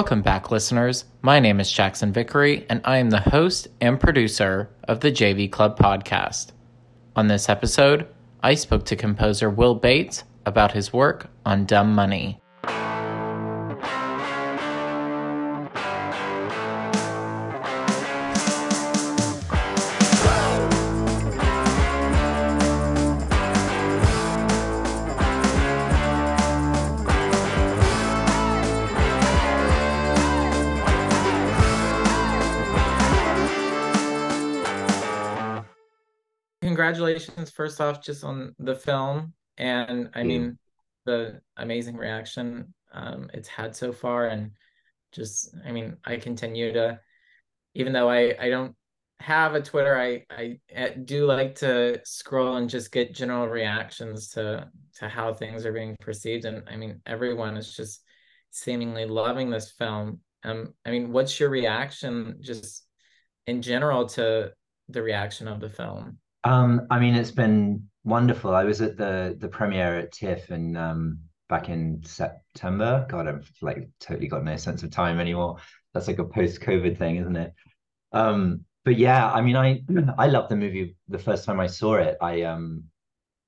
Welcome back, listeners. My name is Jackson Vickery, and I am the host and producer of the JV Club podcast. On this episode, I spoke to composer Will Bates about his work on Dumb Money. Congratulations first off just on the film and i mean the amazing reaction um, it's had so far and just i mean i continue to even though i i don't have a twitter i i do like to scroll and just get general reactions to to how things are being perceived. And i mean everyone is just seemingly loving this film. Um i mean what's your reaction just in general to the reaction of the film um, I mean, it's been wonderful. I was at the the premiere at TIFF and um, back in September. God, I've like totally got no sense of time anymore. That's like a post-COVID thing, isn't it? Um, but yeah, I mean, I I loved the movie the first time I saw it. I um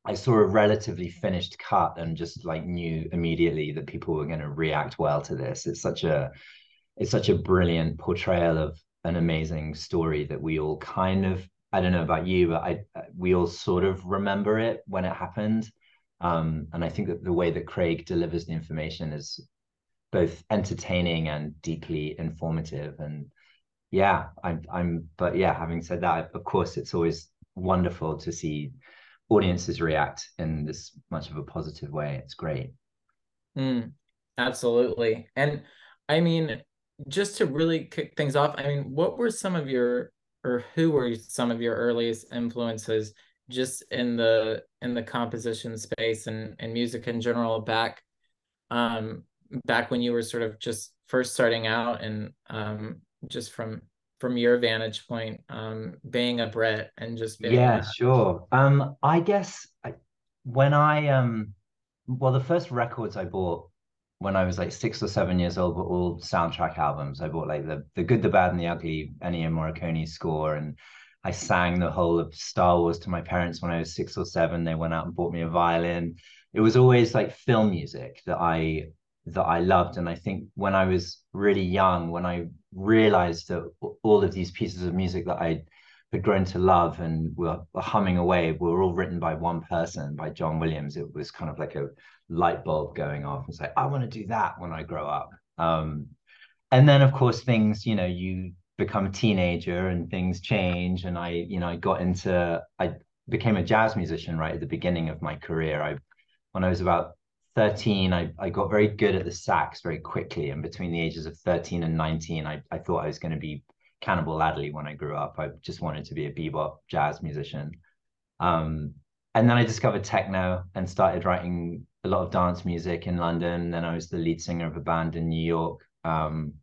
I saw a relatively finished cut and just like knew immediately that people were going to react well to this. It's such a it's such a brilliant portrayal of an amazing story that we all kind of I don't know about you, but I we all sort of remember it when it happened. Um, and I think that the way that Craig delivers the information is both entertaining and deeply informative. And yeah, I'm I'm but yeah, having said that, of course it's always wonderful to see audiences react in this much of a positive way. It's great. Mm, absolutely. And I mean, just to really kick things off, I mean, what were some of your or who were some of your earliest influences just in the in the composition space and and music in general back um back when you were sort of just first starting out and um just from from your vantage point um being a Brit and just being yeah a... sure. Um I guess I, when I um well the first records I bought when I was like six or seven years old were all soundtrack albums. I bought like the the good, the bad, and the ugly Ennio Morricone score, and I sang the whole of Star Wars to my parents when I was six or seven. They went out and bought me a violin. It was always like film music that I that I loved, and I think when I was really young, when I realized that all of these pieces of music that I had grown to love and were, humming away were all written by one person, by John Williams. It was kind of like a light bulb going off and say, I want to do that when I grow up. Um, and then of course things, you know, you become a teenager and things change. And I, you know, I got into, I became a jazz musician right at the beginning of my career. I, when I was about 13, I, I got very good at the sax very quickly. And between the ages of 13 and 19, I, I thought I was going to be Cannonball Adderley when I grew up. I just wanted to be a bebop jazz musician. Um, and then I discovered techno and started writing a lot of dance music in London. Then I was the lead singer of a band in New York. Um,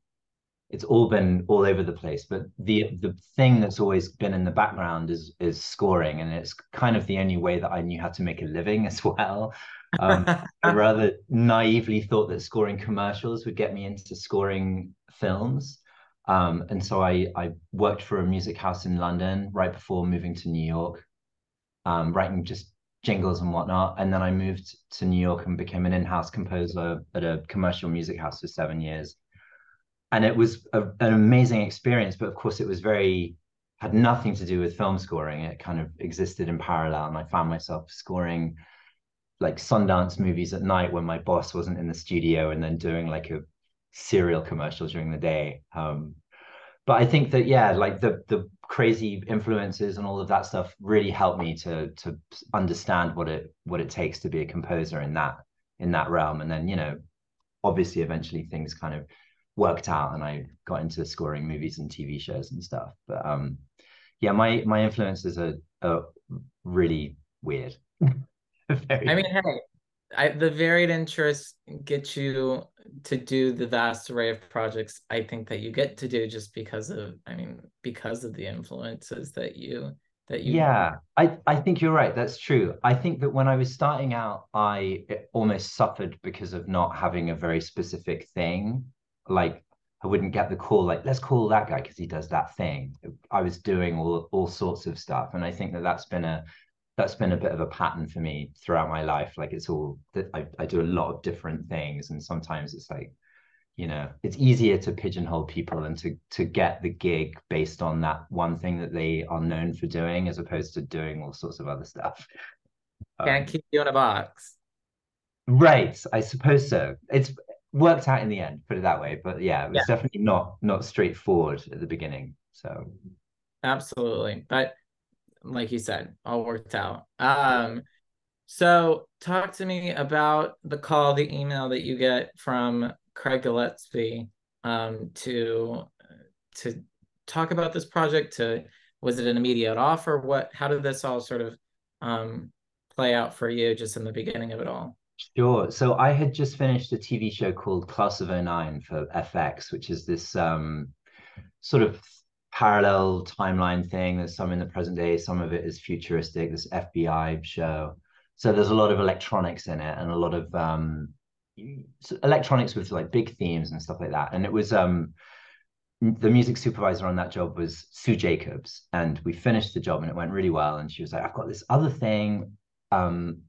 it's all been all over the place, but the the thing that's always been in the background is is scoring, and it's kind of the only way that I knew how to make a living as well. Um, I rather naively thought that scoring commercials would get me into scoring films. Um, and so I, I worked for a music house in London right before moving to New York, um, writing just jingles and whatnot. And then I moved to New York and became an in-house composer at a commercial music house for seven years. And it was a, an amazing experience, but of course it was very had nothing to do with film scoring. It kind of existed in parallel, and I found myself scoring like Sundance movies at night when my boss wasn't in the studio, and then doing like a cereal commercial during the day. Um, but I think that yeah, like the the crazy influences and all of that stuff really helped me to to understand what it what it takes to be a composer in that in that realm. And then you know, obviously, eventually things kind of worked out, and I got into scoring movies and TV shows and stuff. But um, yeah, my my influences are, are really weird. I mean, hey, I, the varied interests get you to do the vast array of projects I think that you get to do just because of I mean because of the influences that you that you Yeah, I I think you're right. That's true. I think that when I was starting out I eh, almost suffered because of not having a very specific thing. Like I wouldn't get the call like let's call that guy because he does that thing. I was doing all all sorts of stuff, and I think that that's been a that's been a bit of a pattern for me throughout my life. Like it's all that I, I do a lot of different things, and sometimes it's like you know it's easier to pigeonhole people and to to get the gig based on that one thing that they are known for doing as opposed to doing all sorts of other stuff can't um, keep you in a box right i suppose so it's worked out in the end, put it that way. But yeah, it was yeah. definitely not not straightforward at the beginning. So absolutely. But like you said, all worked out. Um so talk to me about the call, the email that you get from Craig Gillespie um to to talk about this project to was it an immediate offer? What how did this all sort of um play out for you just in the beginning of it all? Sure. So I had just finished a TV show called Class of 09 for FX, which is this um, sort of parallel timeline thing. There's some in the present day, some of it is futuristic, this FBI show. So there's a lot of electronics in it and a lot of um, electronics with like big themes and stuff like that. And it was um, the music supervisor on that job was Sue Jacobs. And we finished the job and it went really well. And she was like, I've got this other thing. Um,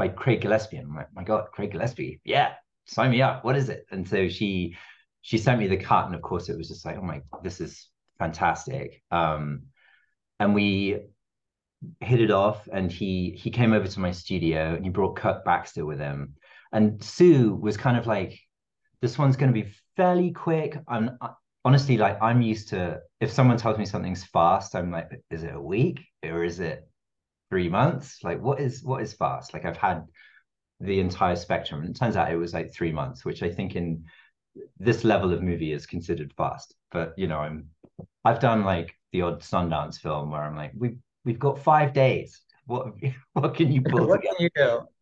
by Craig Gillespie. And I'm like, my God, Craig Gillespie, yeah, sign me up. What is it? And so she she sent me the cut, and of course it was just like, oh my, this is fantastic. Um, and we hit it off, and he he came over to my studio, and he brought Kirk Baxter with him. And Sue was kind of like, this one's going to be fairly quick. I'm honestly like, I'm used to if someone tells me something's fast, I'm like, is it a week or is it three months like what is what is fast like i've had the entire spectrum and it turns out it was like three months which i think in this level of movie is considered fast but you know i'm i've done like the odd sundance film where i'm like we've we've got five days what what can you pull what together? Can you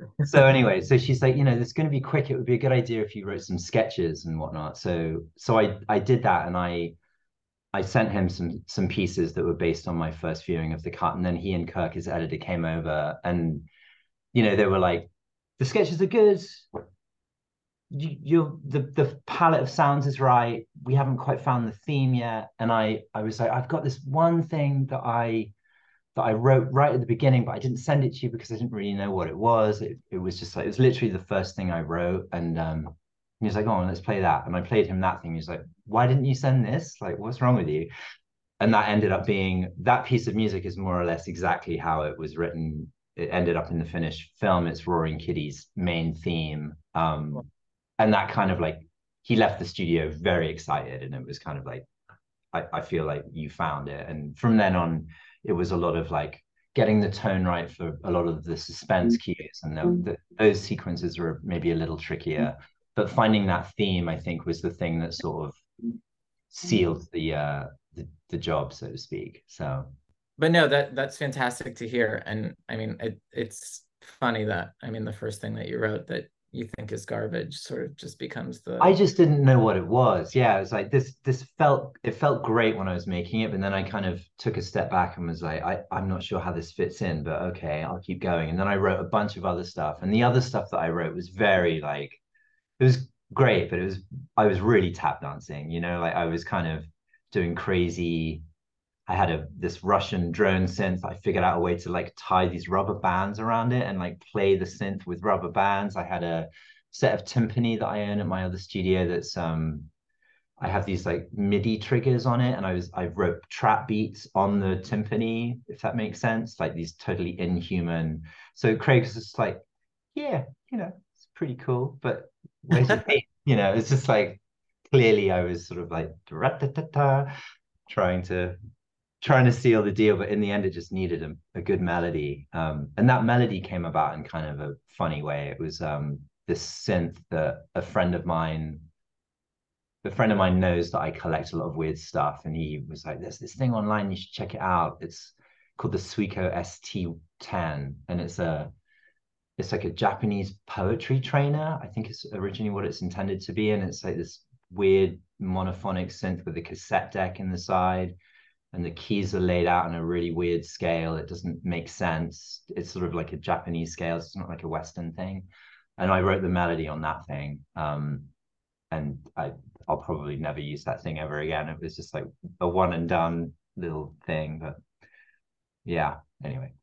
do? so anyway so she's like you know this is going to be quick it would be a good idea if you wrote some sketches and whatnot so so i i did that and i I sent him some some pieces that were based on my first viewing of the cut, and then he and Kirk, his editor, came over, and you know they were like, "The sketches are good. You, the the palette of sounds is right. We haven't quite found the theme yet." And I I was like, "I've got this one thing that I that I wrote right at the beginning, but I didn't send it to you because I didn't really know what it was. It it was just like it was literally the first thing I wrote, and um, he was like, "Oh, let's play that." And I played him that thing. He's like, "Why didn't you send this? Like, what's wrong with you?" And that ended up being that piece of music is more or less exactly how it was written. It ended up in the finished film. It's Roaring Kitty's main theme, um, and that kind of like he left the studio very excited, and it was kind of like, I, I feel like you found it. And from then on, it was a lot of like getting the tone right for a lot of the suspense mm. cues, and the, the, those sequences were maybe a little trickier but finding that theme, I think, was the thing that sort of sealed the uh, the, the job, so to speak. So, but no, that that's fantastic to hear, and I mean, it it's funny that I mean, the first thing that you wrote that you think is garbage sort of just becomes the I just didn't know what it was. Yeah, it was like this this felt it felt great when I was making it, but then I kind of took a step back and was like, I, I'm not sure how this fits in, but okay, I'll keep going. And then I wrote a bunch of other stuff. And the other stuff that I wrote was very like it was great, but it was I was really tap dancing, you know, like I was kind of doing crazy. I had a this Russian drone synth. I figured out a way to like tie these rubber bands around it and like play the synth with rubber bands. I had a set of timpani that I own at my other studio that's um I have these like MIDI triggers on it, and I was I wrote trap beats on the timpani, if that makes sense, like these totally inhuman. So Craig's just like, yeah, you know, it's pretty cool, but where's your You know, it's just like clearly I was sort of like trying to trying to seal the deal, but in the end it just needed a, a good melody. Um, and that melody came about in kind of a funny way. It was um, this synth that a friend of mine a friend of mine knows that I collect a lot of weird stuff, and he was like, "There's this thing online, you should check it out. It's called the Suiko ST10, and it's a it's like a Japanese poetry trainer. I think it's originally what it's intended to be. And it's like this weird monophonic synth with a cassette deck in the side. And the keys are laid out on a really weird scale. It doesn't make sense. It's sort of like a Japanese scale. It's not like a Western thing. And I wrote the melody on that thing. Um, and I I'll probably never use that thing ever again. It was just like a one and done little thing. But yeah, anyway.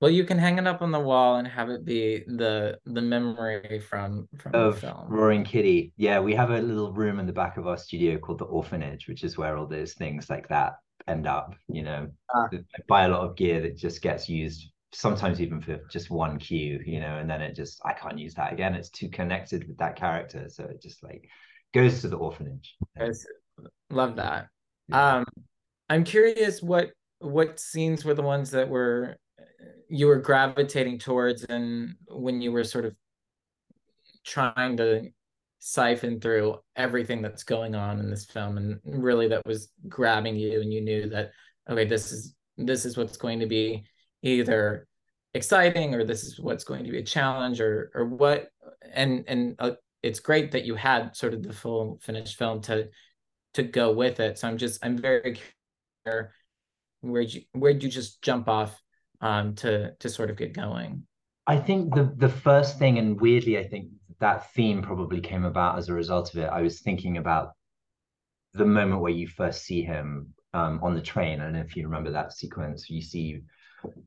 Well, you can hang it up on the wall and have it be the the memory from from of the film. Roaring Kitty. Yeah, we have a little room in the back of our studio called the orphanage, which is where all those things like that end up. You know. I buy a lot of gear that just gets used sometimes even for just one cue, you know, and then it just I can't use that again. It's too connected with that character, so it just like goes to the orphanage. Love that. Yeah. Um, I'm curious what what scenes were the ones that were you were gravitating towards and when you were sort of trying to siphon through everything that's going on in this film and really that was grabbing you and you knew that okay this is this is what's going to be either exciting or this is what's going to be a challenge or or what and and uh, it's great that you had sort of the full finished film to to go with it. So i'm just i'm very curious where'd you where'd you just jump off um to to sort of get going? I think the the first thing, and weirdly, I think that theme probably came about as a result of it. I was thinking about the moment where you first see him um, on the train. Know if you remember that sequence. You see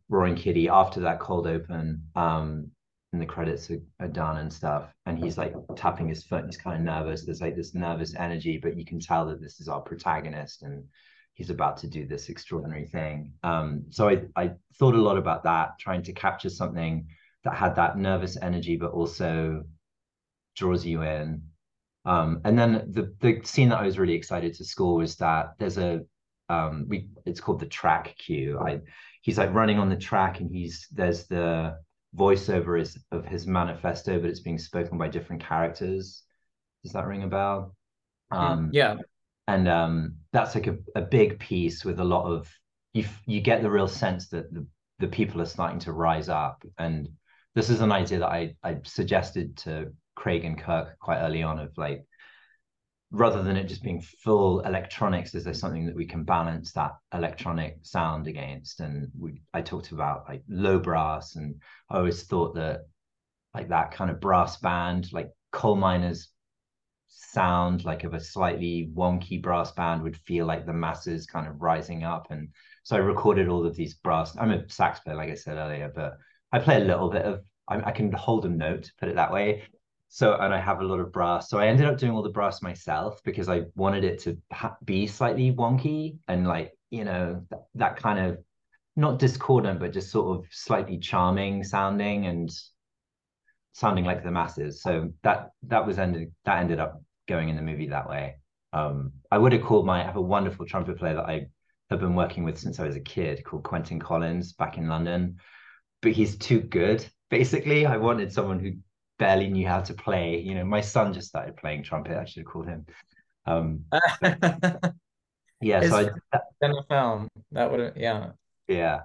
Roaring Kitty after that cold open, um, and the credits are, are done and stuff, and he's like tapping his foot. And he's kind of nervous. There's like this nervous energy, but you can tell that this is our protagonist and he's about to do this extraordinary thing. Um, so I I thought a lot about that, trying to capture something that had that nervous energy, but also draws you in. Um, and then the the scene that I was really excited to score was that there's a um, we it's called the track cue. I he's like running on the track and he's there's the voiceover is of his manifesto, but it's being spoken by different characters. Does that ring a bell? Um, yeah and um, that's like a, a big piece with a lot of you you get the real sense that the, the people are starting to rise up and this is an idea that I, I suggested to Craig and Kirk quite early on of like rather than it just being full electronics is there something that we can balance that electronic sound against? And we I talked about like low brass and I always thought that like that kind of brass band like coal miners sound like of a slightly wonky brass band would feel like the masses kind of rising up. And so I recorded all of these brass I'm a sax player like I said earlier but I play a little bit of I, I can hold a note put it that way so and I have a lot of brass so I ended up doing all the brass myself because I wanted it to be slightly wonky and like you know that, that kind of not discordant but just sort of slightly charming sounding and sounding like the masses. So that that was ended that ended up going in the movie that way. Um, I would have called my I have a wonderful trumpet player that I have been working with since I was a kid called Quentin Collins back in London, but he's too good. Basically, I wanted someone who barely knew how to play. You know, my son just started playing trumpet. I should have called him. Um, yeah, so I, that, film that would yeah yeah,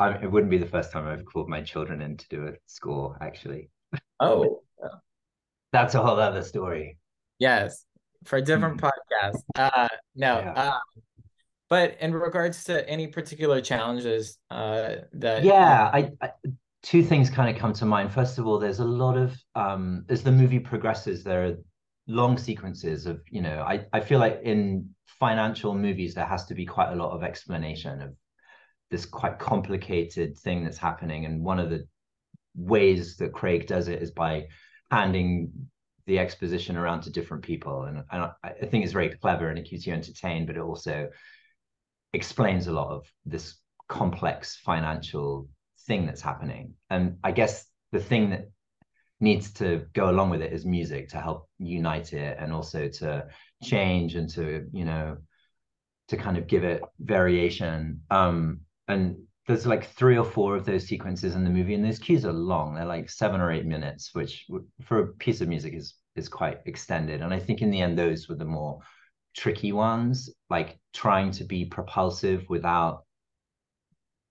I, it wouldn't be the first time I've called my children in to do a score. Actually, oh that's a whole other story. yes for a different podcast uh no Yeah. uh, but in regards to any particular challenges uh that yeah I, I two things kind of come to mind. First of all there's a lot of um as the movie progresses there are long sequences of you know i i feel like in financial movies there has to be quite a lot of explanation of this quite complicated thing that's happening. And one of the ways that craig does it is by handing the exposition around to different people. And, and I, I think it's very clever and it keeps you entertained but it also explains a lot of this complex financial thing that's happening. And I guess the thing that needs to go along with it is music to help unite it and also to change and to, you know, to kind of give it variation. Um, and there's like three or four of those sequences in the movie, and those cues are long. They're like seven or eight minutes, which for a piece of music is is quite extended. And I think in the end, those were the more tricky ones, like trying to be propulsive without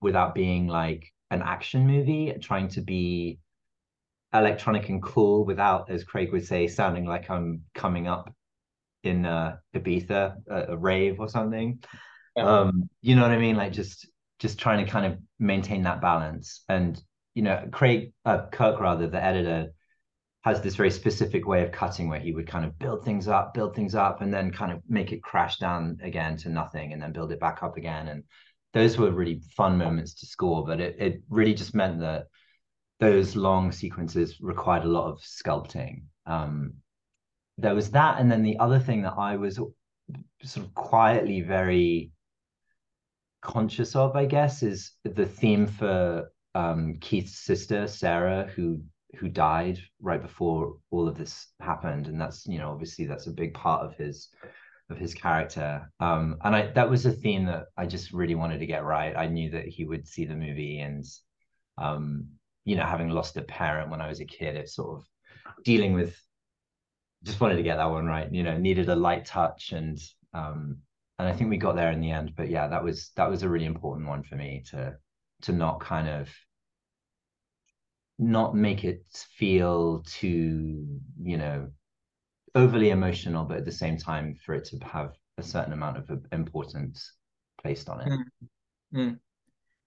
without being like an action movie, trying to be electronic and cool without, as Craig would say, sounding like I'm coming up in uh, Ibiza, a, a rave or something. Yeah. Um, you know what I mean? Like just just trying to kind of maintain that balance. And you know, Craig uh, Kirk rather, the editor, has this very specific way of cutting where he would kind of build things up, build things up, and then kind of make it crash down again to nothing and then build it back up again. And those were really fun moments to score, but it, it really just meant that those long sequences required a lot of sculpting. Um, there was that, and then the other thing that I was sort of quietly very conscious of, I guess, is the theme for um, Keith's sister Sarah, who who died right before all of this happened, and that's you know obviously that's a big part of his of his character. Um, and I that was a theme that I just really wanted to get right. I knew that he would see the movie, and um, you know, having lost a parent when I was a kid, it's sort of dealing with. Just wanted to get that one right. You know, needed a light touch, and um, and I think we got there in the end. But yeah, that was that was a really important one for me to to not kind of not make it feel too you know overly emotional but at the same time for it to have a certain amount of importance placed on it. Mm-hmm.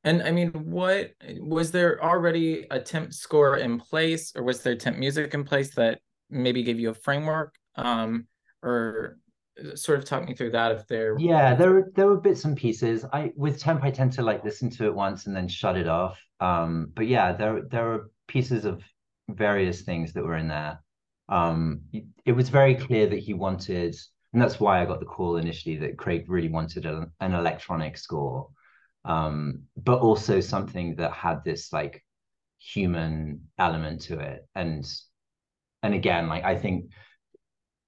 and i mean what was there already a temp score in place or was there temp music in place that maybe gave you a framework? Um or sort of talk me through that if there yeah there were there were bits and pieces. I with temp i tend to like listen to it once and then shut it off. Um but yeah there there are pieces of various things that were in there um it was very clear that he wanted and that's why i got the call initially that craig really wanted a, an electronic score um but also something that had this like human element to it and and again like i think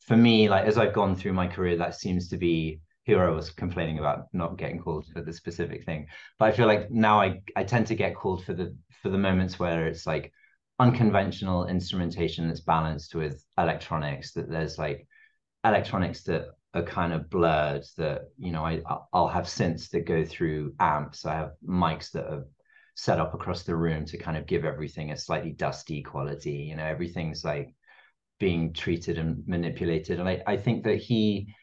for me, like as I've gone through my career, that seems to be here I was complaining about not getting called for the specific thing. But I feel like now I I tend to get called for the for the moments where it's like unconventional instrumentation that's balanced with electronics, that there's like electronics that are kind of blurred that you know I I'll have synths that go through amps. I have mics that are set up across the room to kind of give everything a slightly dusty quality. You know, everything's like being treated and manipulated. And I, I think that he,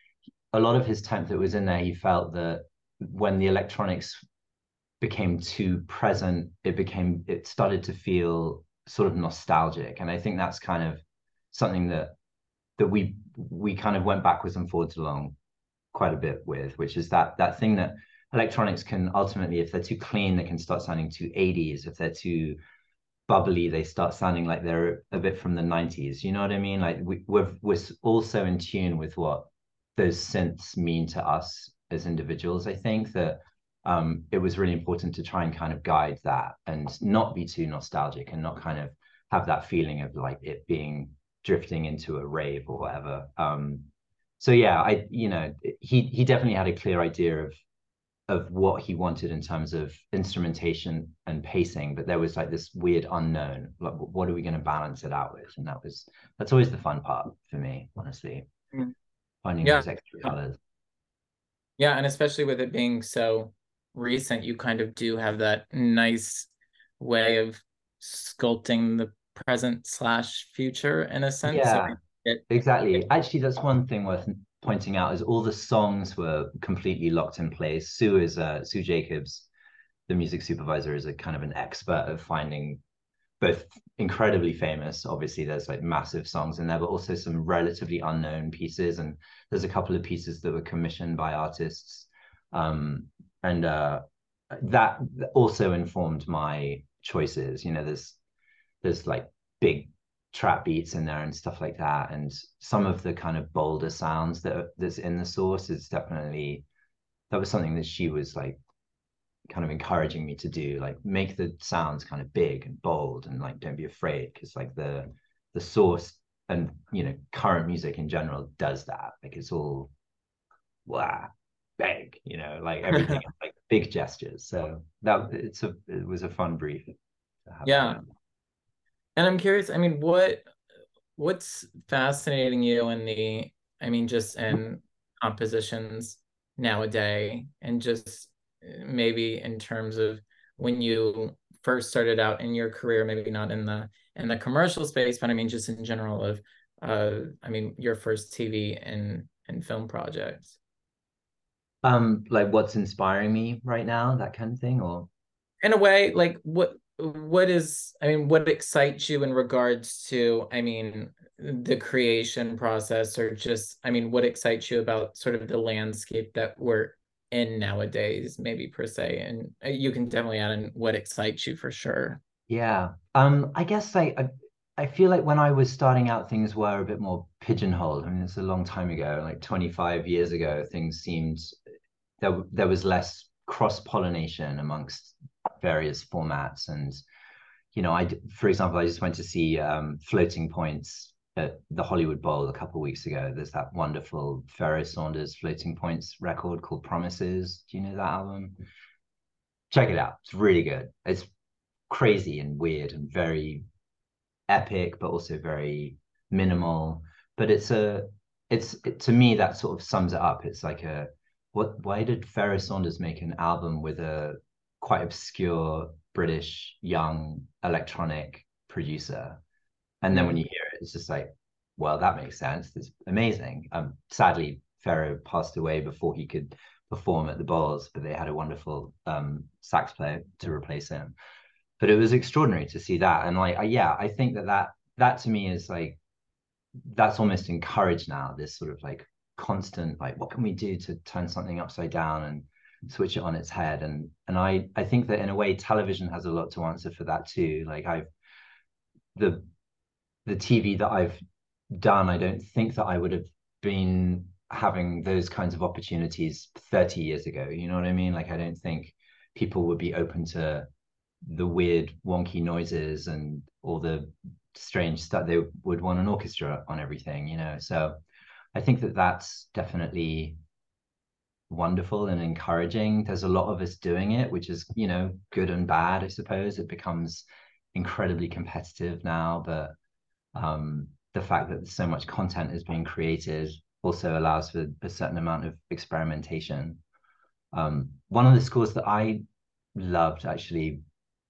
a lot of his temp that was in there, he felt that when the electronics became too present, it became, it started to feel sort of nostalgic. And I think that's kind of something that, that we, we kind of went backwards and forwards along quite a bit with, which is that, that thing that electronics can ultimately, if they're too clean, they can start sounding too 80s. If they're too bubbly they start sounding like they're a bit from the 90s you know what i mean like we, we're we're also in tune with what those synths mean to us as individuals i think that um, it was really important to try and kind of guide that and not be too nostalgic and not kind of have that feeling of like it being drifting into a rave or whatever um, so yeah i you know he he definitely had a clear idea of of what he wanted in terms of instrumentation and pacing, but there was like this weird unknown. Like, what are we going to balance it out with? And that was that's always the fun part for me, honestly, mm. finding yeah. those extra colors. Yeah, and especially with it being so recent, you kind of do have that nice way of sculpting the present slash future in a sense. Yeah, it, exactly. Actually, that's one thing worth pointing out is all the songs were completely locked in place. Sue is uh, Sue Jacobs, the music supervisor, is a kind of an expert of finding both incredibly famous. Obviously, there's like massive songs in there, but also some relatively unknown pieces. And there's a couple of pieces that were commissioned by artists, um, and uh, that also informed my choices. You know, there's there's like big trap beats in there and stuff like that. And some of the kind of bolder sounds that that's in the source is definitely that was something that she was like kind of encouraging me to do like make the sounds kind of big and bold and like don't be afraid. Because like the the source and you know current music in general does that. Like it's all wow big you know like everything like big gestures so that it's a it was a fun brief yeah that. And I'm curious, I mean, what what's fascinating you in the I mean, just in compositions nowadays and just maybe in terms of when you first started out in your career, maybe not in the in the commercial space, but I mean just in general of uh I mean your first TV and and film projects. Um like what's inspiring me right now, that kind of thing or? In a way, like what what is i mean what excites you in regards to i mean the creation process or just i mean what excites you about sort of the landscape that we're in nowadays maybe per se? And uh, you can definitely add in what excites you for sure. Yeah. Um i guess like I, I feel like when i was starting out things were a bit more pigeonholed. I mean it's a long time ago like 25 years ago things seemed there there was less cross pollination amongst various formats. And you know i for example i just went to see um, floating points at the hollywood bowl a couple of weeks ago. There's that wonderful pharoah Sanders floating points record called promises. Do you know that album? Check it out. It's really good. It's crazy and weird and very epic but also very minimal. But it's a it's it, to me that sort of sums it up. It's like a what why did Pharoah Sanders make an album with a quite obscure British young electronic producer? And then when you hear it, it's just like, well, that makes sense. It's amazing. Um, sadly, Pharoah passed away before he could perform at the Bowls, but they had a wonderful um, sax player to replace him. But it was extraordinary to see that, and like, yeah, I think that that that to me is like that's almost encouraged now. This sort of like constant like what can we do to turn something upside down and switch it on its head? And and i i think that in a way television has a lot to answer for that too. Like i've the the tv that i've done i don't think that i would have been having those kinds of opportunities 30 years ago you know what i mean? Like i don't think people would be open to the weird wonky noises and all the strange stuff they would want an orchestra on everything you know? So I think that that's definitely wonderful and encouraging. There's a lot of us doing it, which is, you know, good and bad, I suppose. It becomes incredibly competitive now, but um, the fact that so much content is being created also allows for a certain amount of experimentation. Um, one of the scores that I loved actually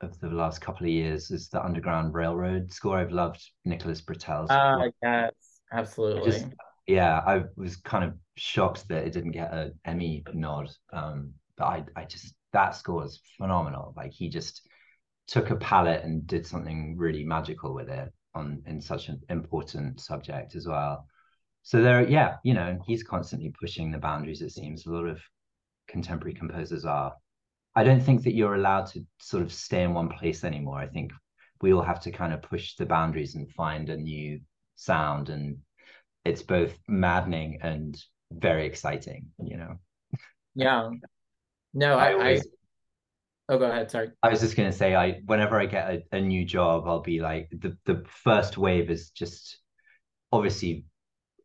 of the last couple of years is the Underground Railroad score. I've loved Nicholas Britell's. Ah, uh, yes, absolutely. Just, yeah, I was kind of shocked that it didn't get an Emmy nod. Um, but I, I just that score is phenomenal. Like he just took a palette and did something really magical with it on in such an important subject as well. So there, yeah, you know, he's constantly pushing the boundaries. It seems a lot of contemporary composers are. I don't think that you're allowed to sort of stay in one place anymore. I think we all have to kind of push the boundaries and find a new sound and it's both maddening and very exciting, you know. Yeah. No, I, I, always, I Oh, go ahead. Sorry. I was just gonna say, I whenever I get a, a new job, I'll be like, the the first wave is just obviously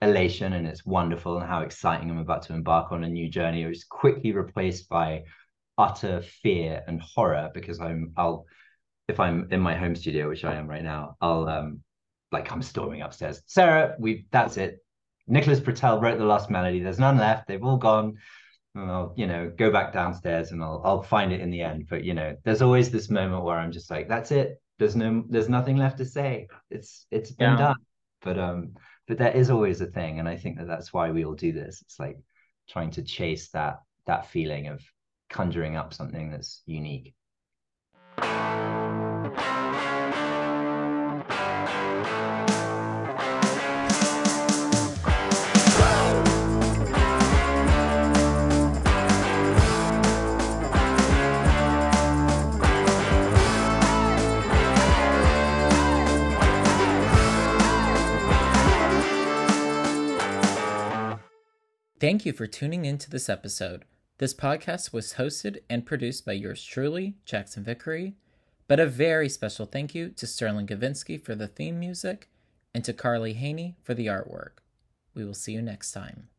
elation and it's wonderful and how exciting I'm about to embark on a new journey. It's quickly replaced by utter fear and horror because I'm I'll if I'm in my home studio, which I am right now, I'll um like come storming upstairs. Sarah, we that's it. Nicholas Britell wrote the last melody. There's none left. They've all gone. And I'll, you know, go back downstairs and I'll I'll find it in the end. But you know, there's always this moment where I'm just like, that's it. There's no there's nothing left to say. It's it's been yeah. done. But um, but there is always a thing, and I think that that's why we all do this. It's like trying to chase that that feeling of conjuring up something that's unique. Thank you for tuning in to this episode. This podcast was hosted and produced by yours truly, Jackson Vickery. But a very special thank you to Sterling Gavinsky for the theme music and to Carly Haney for the artwork. We will see you next time.